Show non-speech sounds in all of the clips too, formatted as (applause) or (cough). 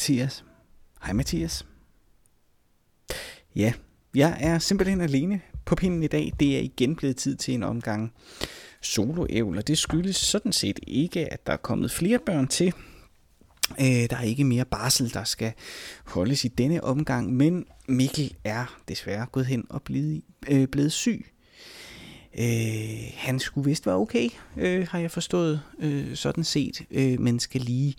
Mathias. Hej Mathias. Ja, jeg er simpelthen alene på pinden i dag. Det er igen blevet tid til en omgang soloævl, og det skyldes sådan set ikke, at der er kommet flere børn til. Øh, der er ikke mere barsel, der skal holdes i denne omgang, men Mikkel er desværre gået hen og blevet, øh, blevet syg. Øh, han skulle vist være okay, øh, har jeg forstået, øh, sådan set, øh, men skal lige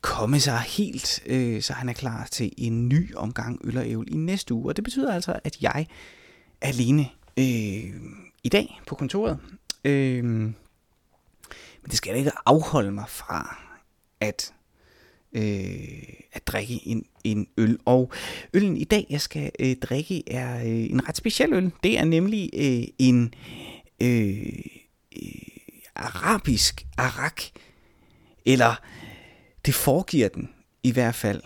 komme sig helt, øh, så han er klar til en ny omgang øl og ævl i næste uge. Og det betyder altså, at jeg er alene øh, i dag på kontoret. Øh, men det skal da ikke afholde mig fra at øh, at drikke en, en øl. Og øllen i dag, jeg skal øh, drikke, er øh, en ret speciel øl. Det er nemlig øh, en øh, øh, arabisk arak, eller det foregiver den i hvert fald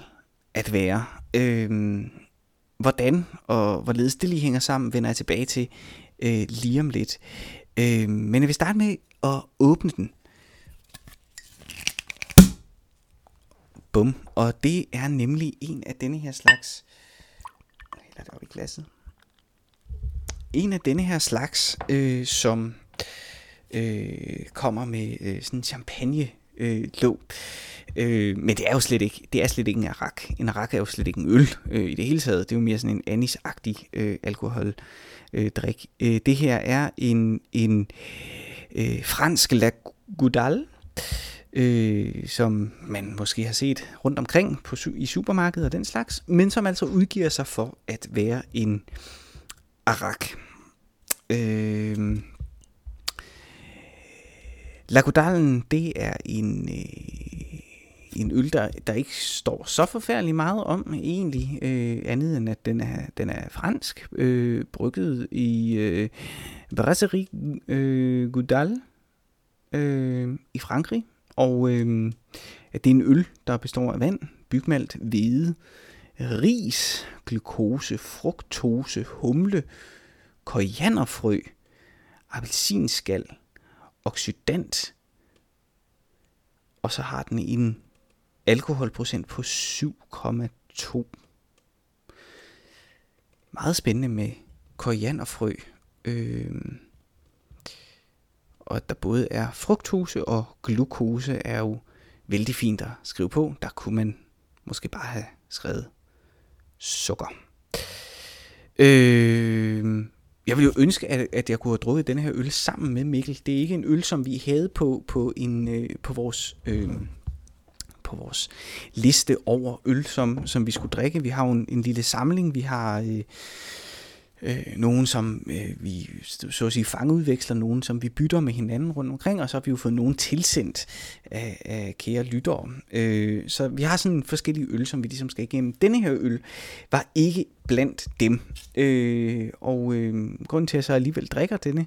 at være. Øh, hvordan og hvorledes det lige hænger sammen, vender jeg tilbage til øh, lige om lidt. Øh, men jeg vil starte med at åbne den. Bum. Og det er nemlig en af denne her slags... Eller det op i glasset. En af denne her slags, øh, som øh, kommer med øh, sådan en champagne øh, låg. Øh, men det er jo slet ikke, det er slet ikke en arak. En arak er jo slet ikke en øl øh, i det hele taget. Det er jo mere sådan en anisagtig øh, alkoholdrik. Øh, drik. øh, det her er en, en øh, fransk La Goudal, øh, som man måske har set rundt omkring på, i supermarkedet og den slags, men som altså udgiver sig for at være en arak. Øh, Lagodalen, det er en, øh, en øl, der, der ikke står så forfærdeligt meget om egentlig, øh, andet end at den er, den er fransk, øh, brygget i øh, Brasserie øh, Goudal øh, i Frankrig, og øh, det er en øl, der består af vand, bygmalt, hvede, ris, glukose, fruktose, humle, korianderfrø, appelsinskal, oxidant, og så har den en alkoholprocent på 7,2. Meget spændende med korianderfrø. Øh, og at der både er frugthuse og glukose, er jo vældig fint at skrive på. Der kunne man måske bare have skrevet sukker. Øh, jeg ville jo ønske, at, at jeg kunne have drukket den her øl sammen med Mikkel. Det er ikke en øl, som vi havde på, på, en, øh, på vores... Øh, på vores liste over øl, som, som vi skulle drikke. Vi har jo en, en lille samling. Vi har øh, øh, nogen, som øh, vi så at sige fangudveksler, nogen, som vi bytter med hinanden rundt omkring, og så har vi jo fået nogen tilsendt af, af kære lyttere. Øh, så vi har sådan forskellige øl, som vi ligesom skal igennem. Denne her øl var ikke blandt dem. Øh, og øh, grunden til, at jeg så alligevel drikker denne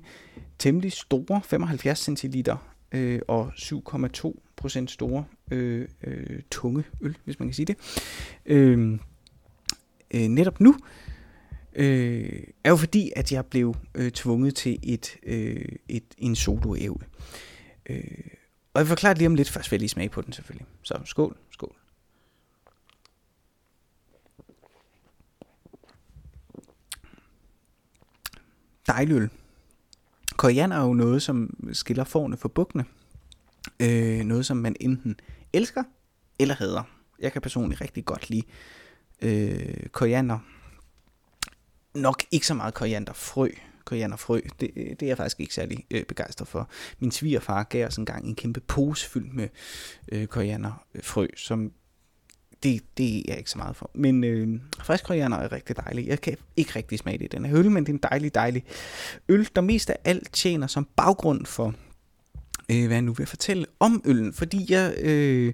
temmelig store, 75 centiliter øh, og 7,2 procent store øh, øh, tunge øl, hvis man kan sige det. Øh, øh, netop nu, øh, øh, er jo fordi, at jeg blev øh, tvunget til et, øh, et en soloævl. Øh, og jeg forklarer lige om lidt, først vil jeg lige smage på den selvfølgelig. Så skål, skål. Dejlig øl. Koriander er jo noget, som skiller forne for bukkene. Øh, noget, som man enten elsker eller hader. Jeg kan personligt rigtig godt lide øh, koriander nok ikke så meget korianderfrø. Korianderfrø, det, øh, det er jeg faktisk ikke særlig øh, begejstret for. Min svigerfar gav os engang en kæmpe pose fyldt med øh, korianderfrø, øh, som det, det er jeg ikke så meget for. Men øh, frisk koriander er rigtig dejlig. Jeg kan ikke rigtig smage det i den her øl, men det er en dejlig, dejlig øl, der mest af alt tjener som baggrund for, øh, hvad jeg nu vil fortælle om øllen. Fordi jeg øh,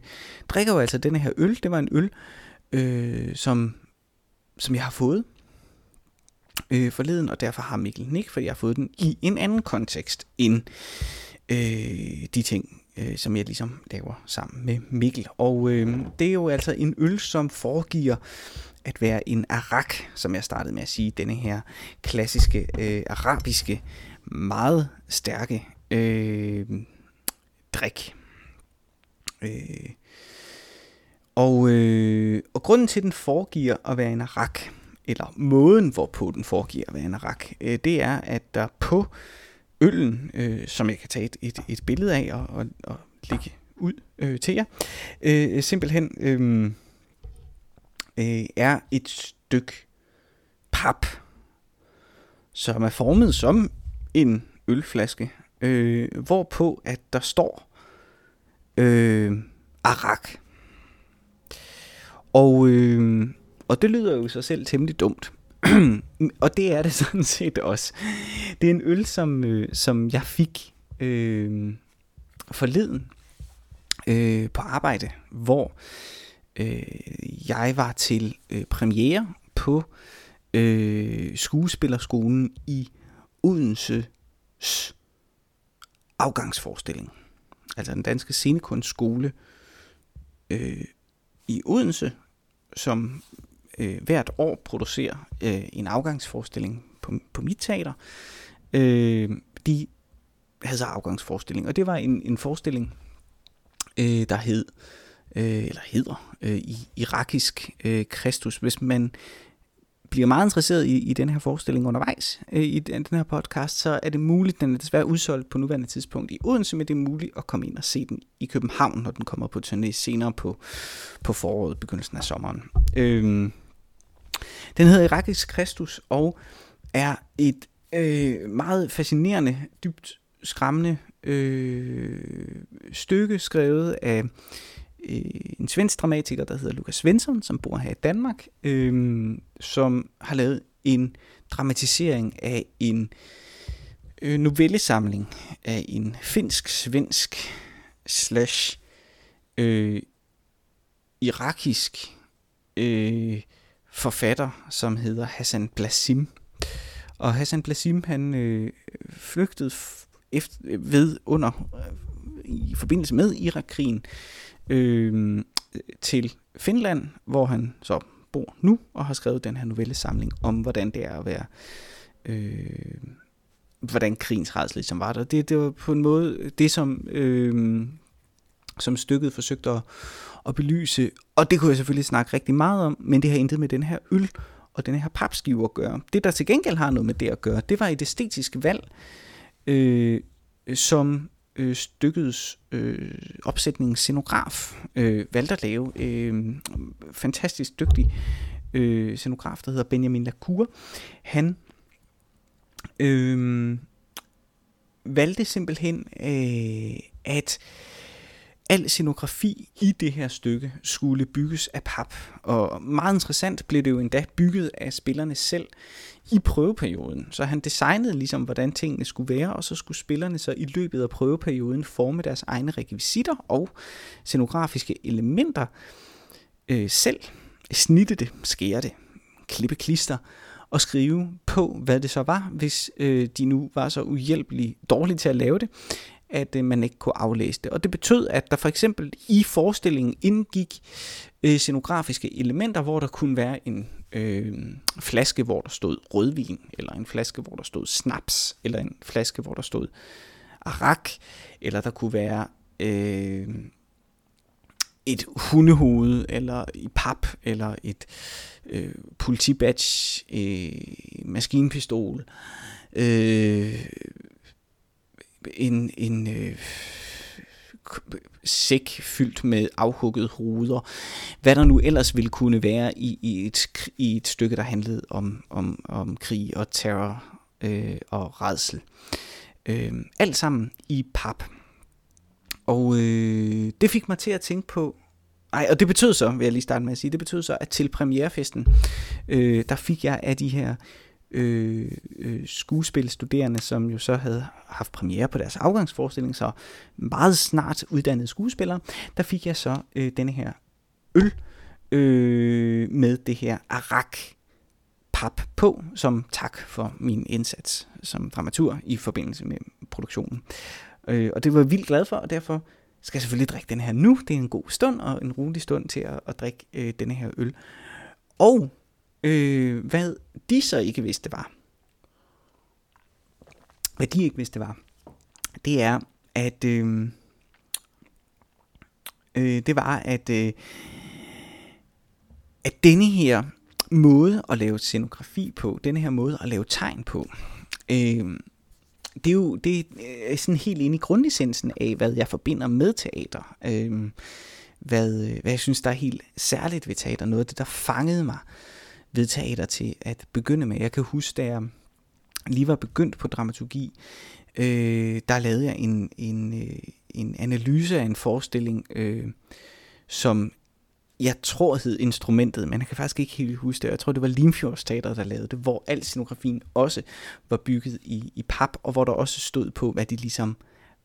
drikker jo altså denne her øl. Det var en øl, øh, som, som jeg har fået øh, forleden, og derfor har Mikkel Nick, fordi jeg har fået den i en anden kontekst end øh, de ting, øh, som jeg ligesom laver sammen med Mikkel. Og øh, det er jo altså en øl, som foregiver at være en arak, som jeg startede med at sige, denne her klassiske øh, arabiske, meget stærke øh, drik. Øh, Og, øh, og grunden til, at den foregiver at være en arak, eller måden, hvorpå den foregiver at være en arak, øh, det er, at der på øllen, øh, som jeg kan tage et, et, et billede af og, og, og lægge ud øh, til jer, øh, simpelthen øh, øh, er et stykke pap, som er formet som en ølflaske, øh, hvorpå at der står øh, arak. Og, øh, og det lyder jo sig selv temmelig dumt. (clears throat) og det er det (laughs) sådan set også. Det er en øl, som, øh, som jeg fik øh, forleden øh, på arbejde, hvor øh, jeg var til øh, premiere på øh, skuespillerskolen i Odenses afgangsforestilling. Altså den danske scenekunstskole øh, i Odense, som øh, hvert år producerer øh, en afgangsforestilling på, på mit teater. Øh, de havde så afgangsforestilling, og det var en, en forestilling, øh, der hed, øh, eller hedder, øh, i irakisk øh, Kristus. Hvis man bliver meget interesseret i, i den her forestilling undervejs øh, i den, den her podcast, så er det muligt, den er desværre udsolgt på nuværende tidspunkt i Odense, men det er muligt at komme ind og se den i København, når den kommer på turné senere på, på foråret, begyndelsen af sommeren. Øh, den hedder Irakisk Kristus og er et øh, meget fascinerende, dybt skræmmende øh, stykke skrevet af øh, en svensk dramatiker, der hedder Lukas Svensson, som bor her i Danmark, øh, som har lavet en dramatisering af en øh, novellesamling af en finsk-svensk slash øh, irakisk øh, forfatter, som hedder Hassan Blasim. Og Hassan Blasim, han øh, flygtede efter, ved under øh, i forbindelse med Irakkrigen øh, til Finland, hvor han så bor nu og har skrevet den her novellesamling om, hvordan det er at være... Øh, hvordan krigens redsel ligesom var der. Det, det var på en måde det, som, øh, som stykket forsøgte at, at belyse. Og det kunne jeg selvfølgelig snakke rigtig meget om, men det har intet med den her øl og den her papskive at gøre. Det, der til gengæld har noget med det at gøre, det var et æstetisk valg, øh, som øh, stykkets øh, opsætning scenograf øh, valgte at lave. Øh, fantastisk dygtig øh, scenograf, der hedder Benjamin Lacour. Han øh, valgte simpelthen øh, at al scenografi i det her stykke skulle bygges af pap. Og meget interessant blev det jo endda bygget af spillerne selv i prøveperioden. Så han designede ligesom, hvordan tingene skulle være, og så skulle spillerne så i løbet af prøveperioden forme deres egne rekvisitter og scenografiske elementer øh, selv. Snitte det, skære det, klippe klister og skrive på, hvad det så var, hvis øh, de nu var så uhjælpeligt dårlige til at lave det, at øh, man ikke kunne aflæse det. Og det betød, at der for eksempel i forestillingen indgik øh, scenografiske elementer, hvor der kunne være en øh, flaske, hvor der stod rødvin, eller en flaske, hvor der stod snaps, eller en flaske, hvor der stod arak, eller der kunne være øh, et hundehoved, eller i pap, eller et øh, politibadge, øh, maskinpistol, øh, en, en øh, sæk fyldt med afhuggede hoveder. Hvad der nu ellers ville kunne være i, i, et, i et stykke, der handlede om, om, om krig og terror øh, og redsel. Øh, alt sammen i pap. Og øh, det fik mig til at tænke på, ej, og det betød så, vil jeg lige starte med at sige, det betød så, at til premierefesten, øh, der fik jeg af de her øh, øh, skuespilstuderende, som jo så havde haft premiere på deres afgangsforestilling, så meget snart uddannede skuespillere, der fik jeg så øh, denne her øl øh, med det her arak pap på, som tak for min indsats som dramatur i forbindelse med produktionen. Øh, og det var jeg vildt glad for, og derfor skal jeg selvfølgelig drikke den her nu. Det er en god stund og en rolig stund til at, at drikke øh, denne her øl. Og Øh, hvad de så ikke vidste var, hvad de ikke vidste var, det er, at øh, øh, det var, at øh, at denne her måde at lave scenografi på, denne her måde at lave tegn på, øh, det er jo det er sådan helt inde i grundessensen af, hvad jeg forbinder med teater. Øh, hvad, hvad jeg synes, der er helt særligt ved teater. Noget af det, der fangede mig Øh, teater til at begynde med. Jeg kan huske, da jeg lige var begyndt på dramaturgi, øh, der lavede jeg en, en, øh, en analyse af en forestilling, øh, som jeg tror hed instrumentet, men jeg kan faktisk ikke helt huske det. Jeg tror, det var Limfjords Teater, der lavede det, hvor al scenografien også var bygget i, i pap, og hvor der også stod på, hvad det ligesom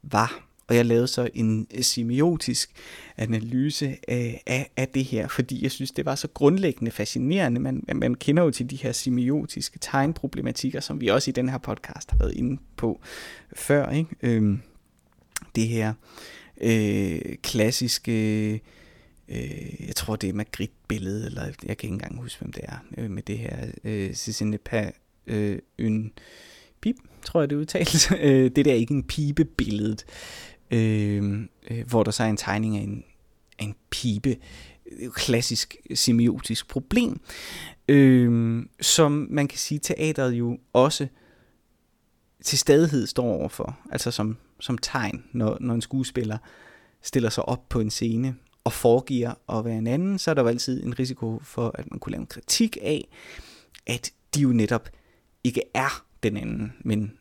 var. Og jeg lavede så en øh, semiotisk analyse af, af, af det her, fordi jeg synes, det var så grundlæggende fascinerende. Man, man kender jo til de her semiotiske tegnproblematikker, som vi også i den her podcast har været inde på før. Ikke? Øhm, det her øh, klassiske, øh, jeg tror det er Magritte-billede, eller jeg kan ikke engang huske, hvem det er, øh, med det her øh, Cécile øh, en pip, tror jeg det udtales. (laughs) Øh, det der er ikke en pipe-billedet, Øhm, øh, hvor der så er en tegning af en, af en pibe. Klassisk semiotisk problem, øh, som man kan sige, teateret jo også til stadighed står overfor, altså som, som tegn, når, når en skuespiller stiller sig op på en scene og foregiver at være en anden, så er der jo altid en risiko for, at man kunne lave en kritik af, at de jo netop ikke er den anden, men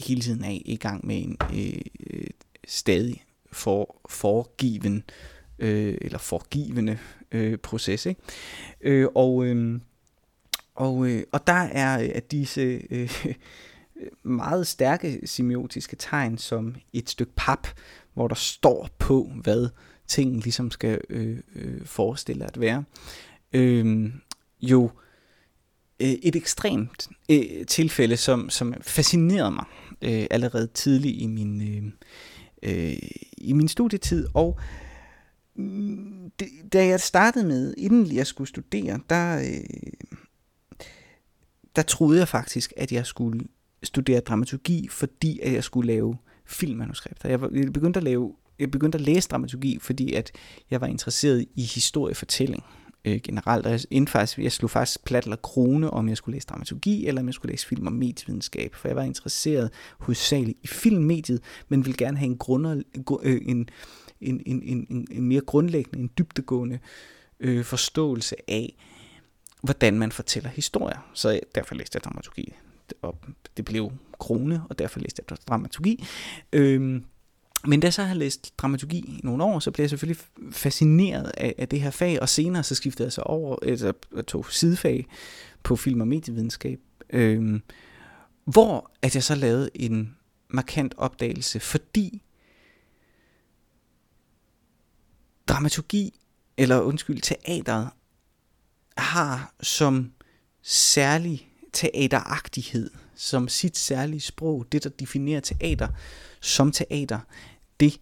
hele tiden er i gang med en øh, stadig for, forgiven øh, eller forgivende øh, proces. Ikke? Øh, og, øh, og, øh, og der er øh, at disse øh, (laughs) meget stærke semiotiske tegn som et stykke pap, hvor der står på, hvad ting ligesom skal øh, øh, forestille at være. Øh, jo øh, et ekstremt øh, tilfælde, som, som fascinerede mig øh, allerede tidligt i min, øh, øh, i min studietid, og mm, det, da jeg startede med, inden jeg skulle studere, der, øh, der troede jeg faktisk, at jeg skulle studere dramaturgi, fordi at jeg skulle lave filmmanuskripter. Jeg, var, jeg begyndte at lave jeg begyndte at læse dramaturgi, fordi at jeg var interesseret i historiefortælling øh, generelt. Og jeg, inden faktisk, jeg slog faktisk plat eller krone, om jeg skulle læse dramaturgi, eller om jeg skulle læse film og medievidenskab, for jeg var interesseret hovedsageligt i filmmediet, men ville gerne have en, grunder, øh, en, en, en, en, en, mere grundlæggende, en dybtegående øh, forståelse af, hvordan man fortæller historier. Så derfor læste jeg dramaturgi. Og det blev krone, og derfor læste jeg dramaturgi. Øh, men da jeg så har læst dramaturgi i nogle år, så blev jeg selvfølgelig fascineret af, af det her fag, og senere så skiftede jeg så over, altså tog sidefag på film- og medievidenskab, øh, hvor at jeg så lavede en markant opdagelse, fordi dramaturgi, eller undskyld, teateret, har som særlig teateragtighed, som sit særlige sprog, det der definerer teater som teater, det,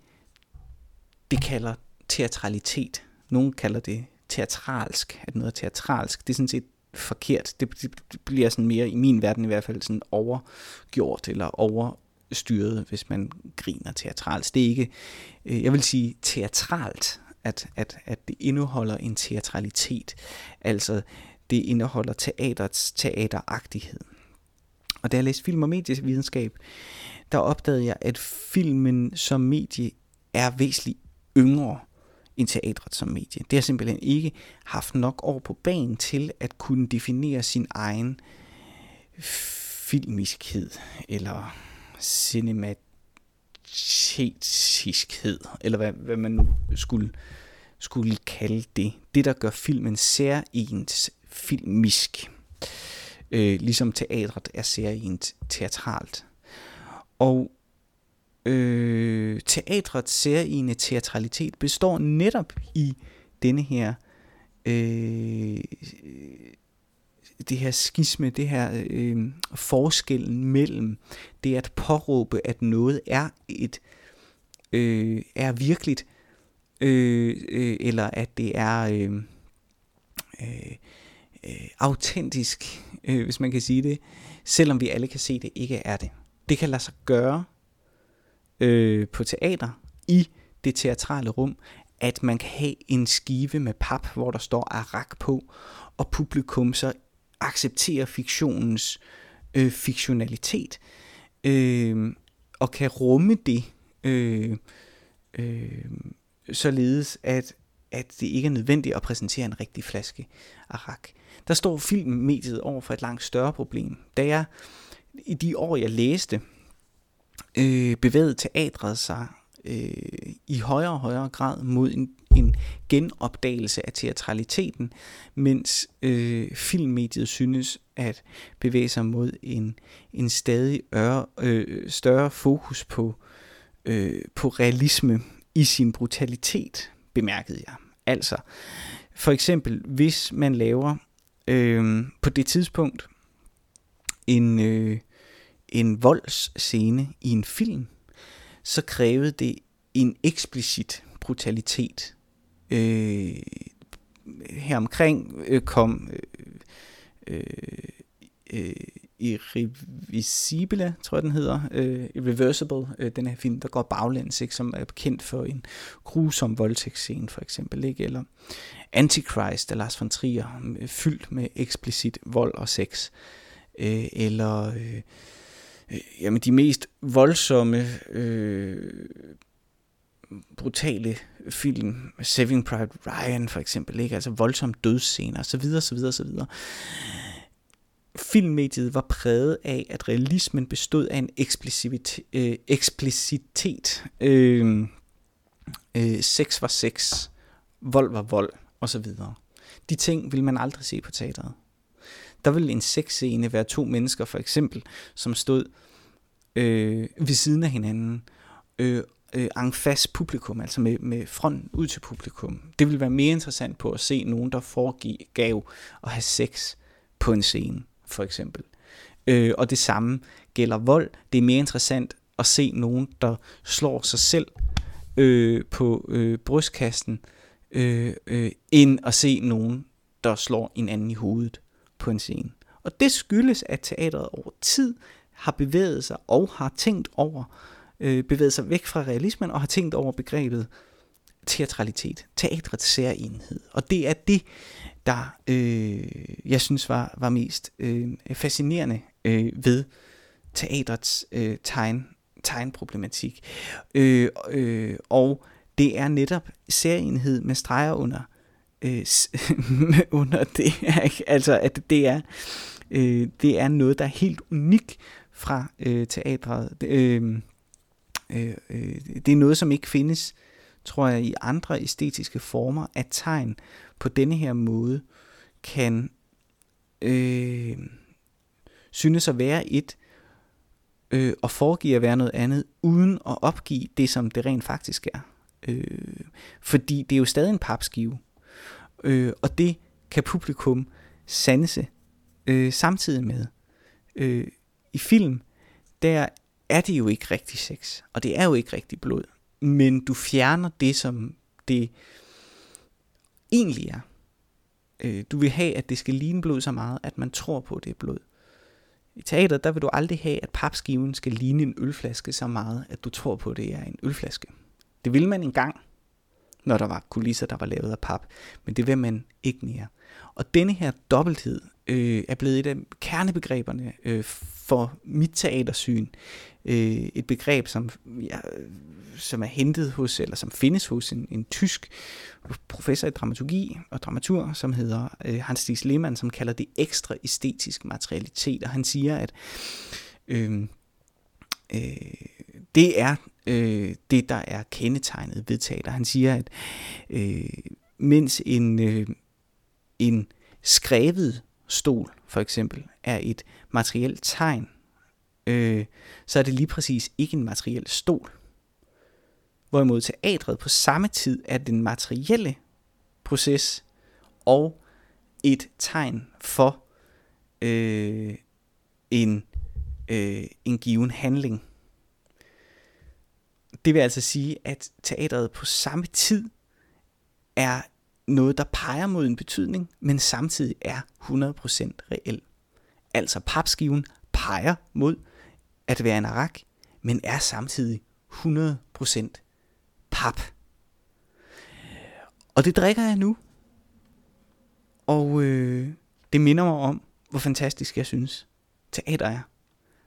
det kalder teatralitet. Nogle kalder det teatralsk, at noget er teatralsk. Det er sådan set forkert. Det, det bliver sådan mere, i min verden i hvert fald, sådan overgjort eller overstyret, hvis man griner teatralsk. Det er ikke, øh, jeg vil sige teatralt, at, at, at det indeholder en teatralitet. Altså, det indeholder teaterets teateragtighed. Og da jeg læste film- og medievidenskab, der opdagede jeg, at filmen som medie er væsentligt yngre end teatret som medie. Det har simpelthen ikke haft nok år på banen til at kunne definere sin egen filmiskhed eller cinematiskhed, eller hvad, hvad man nu skulle, skulle kalde det. Det, der gør filmen særligt filmisk. Øh, ligesom teatret er særligt teatralt. Og øh, teatrets særlige teatralitet består netop i denne her øh, det her skisme, det her øh, forskellen mellem det at påråbe, at noget er et øh, er virkeligt, øh, øh, eller at det er øh, øh, øh, autentisk, øh, hvis man kan sige det, selvom vi alle kan se, det ikke er det det kan lade sig gøre øh, på teater i det teatrale rum, at man kan have en skive med pap, hvor der står arak på, og publikum så accepterer fiktionens øh, fiktionalitet, øh, og kan rumme det, øh, øh, således at, at det ikke er nødvendigt at præsentere en rigtig flaske arak. Der står filmmediet over for et langt større problem. Da jeg i de år, jeg læste, øh, bevægede teatret sig øh, i højere og højere grad mod en, en genopdagelse af teatraliteten, mens øh, filmmediet synes at bevæge sig mod en, en stadig øre, øh, større fokus på, øh, på realisme i sin brutalitet, bemærkede jeg. Altså, for eksempel, hvis man laver øh, på det tidspunkt en, øh, en voldsscene i en film, så krævede det en eksplicit brutalitet. Øh, her omkring øh, kom øh, øh, øh, Irreversible, tror jeg den hedder, øh, Irreversible, øh, den her film, der går baglæns, ikke, som er kendt for en grusom voldtægtsscene for eksempel, ikke? eller Antichrist af Lars von Trier, øh, fyldt med eksplicit vold og sex, øh, Øh, eller øh, øh, jamen de mest voldsomme, øh, brutale film, Saving Private Ryan for eksempel, ikke? altså voldsomme dødsscener osv. osv. osv. Filmmediet var præget af, at realismen bestod af en eksplicitet, øh, eksplicitet. Øh, øh, sex var sex, vold var vold osv. De ting vil man aldrig se på teateret. Der ville en sexscene være to mennesker for eksempel, som stod øh, ved siden af hinanden, øh, øh, en fast publikum, altså med, med front ud til publikum. Det vil være mere interessant på at se nogen, der foregav at have sex på en scene, for eksempel. Øh, og det samme gælder vold. Det er mere interessant at se nogen, der slår sig selv øh, på øh, brystkassen, øh, øh, end at se nogen, der slår en anden i hovedet på en scene. Og det skyldes, at teatret over tid har bevæget sig og har tænkt over, øh, bevæget sig væk fra realismen og har tænkt over begrebet teatralitet, teatrets særenhed. Og det er det, der øh, jeg synes var, var mest øh, fascinerende øh, ved teatrets øh, tegn, tegnproblematik. Øh, øh, og det er netop særenhed med streger under, øh, (laughs) under det. altså at det er, øh, det er noget, der er helt unikt fra øh, teatret. Øh, øh, øh, det er noget, som ikke findes, tror jeg, i andre æstetiske former, at tegn på denne her måde kan øh, synes at være et, øh, og foregive at være noget andet, uden at opgive det, som det rent faktisk er. Øh, fordi det er jo stadig en papskive, øh, og det kan publikum sanse øh, samtidig med. Øh, I film, der er det jo ikke rigtig sex, og det er jo ikke rigtig blod, men du fjerner det, som det egentlig er. Øh, du vil have, at det skal ligne blod så meget, at man tror på, at det er blod. I teateret, der vil du aldrig have, at papskiven skal ligne en ølflaske så meget, at du tror på, at det er en ølflaske. Det vil man engang, når der var kulisser, der var lavet af pap, men det vil man ikke mere. Og denne her dobbelthed øh, er blevet et af kernebegreberne øh, for mit teatersyn. Øh, et begreb, som, ja, som er hentet hos, eller som findes hos en, en tysk professor i dramaturgi og dramatur, som hedder øh, Hans-Dies Lehmann, som kalder det ekstra æstetisk materialitet. Og han siger, at øh, øh, det er øh, det, der er kendetegnet ved teater. Han siger, at øh, mens en, øh, en skrevet stol, for eksempel, er et materielt tegn, øh, så er det lige præcis ikke en materiel stol. Hvorimod teatret på samme tid er den materielle proces og et tegn for øh, en, øh, en given handling. Det vil altså sige, at teatret på samme tid er noget, der peger mod en betydning, men samtidig er 100% reel. Altså papskiven peger mod at være en arak, men er samtidig 100% pap. Og det drikker jeg nu. Og øh, det minder mig om, hvor fantastisk jeg synes, teater er.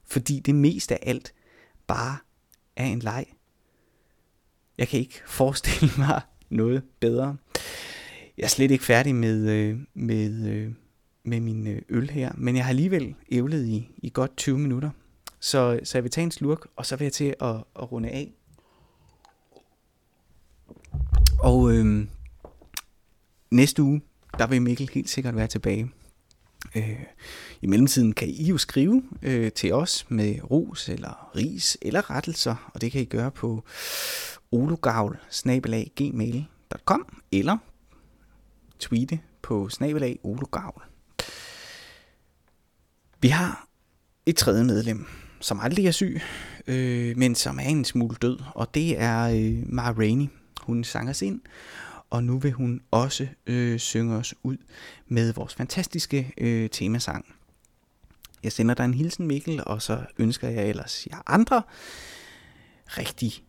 Fordi det mest af alt bare er en leg. Jeg kan ikke forestille (laughs) mig noget bedre. Jeg er slet ikke færdig med, øh, med, øh, med min øh, øl her, men jeg har alligevel ævlet i, i godt 20 minutter. Så, så jeg vil tage en slurk, og så vil jeg til at, at runde af. Og øh, næste uge, der vil Mikkel helt sikkert være tilbage. Øh, I mellemtiden kan I jo skrive øh, til os med ros eller ris eller rettelser, og det kan I gøre på ologavl gmail.com eller tweete på snabelag ologavl. Vi har et tredje medlem, som aldrig er syg, øh, men som er en smule død, og det er øh, Mara Rainey. Hun sanger os ind, og nu vil hun også øh, synge os ud med vores fantastiske øh, temasang. Jeg sender dig en hilsen, Mikkel, og så ønsker jeg ellers jer andre rigtig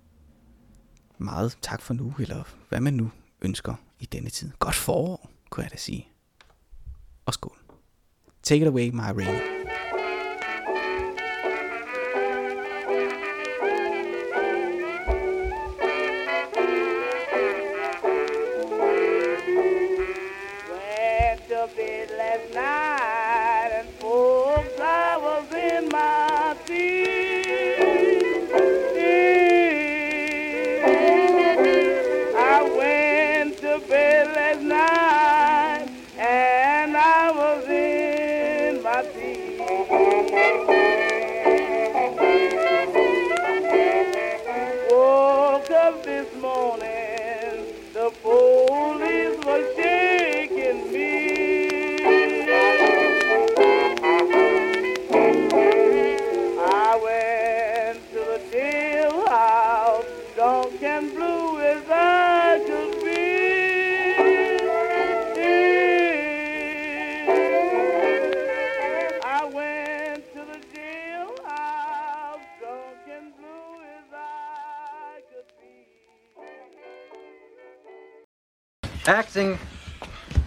meget tak for nu, eller hvad man nu ønsker i denne tid. Godt forår, kunne jeg da sige. Og skål. Take it away, my rain.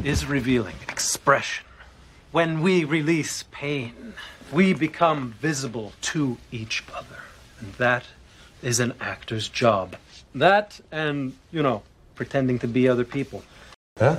Is revealing expression. When we release pain, we become visible to each other. And that is an actor's job. That and, you know, pretending to be other people. Huh?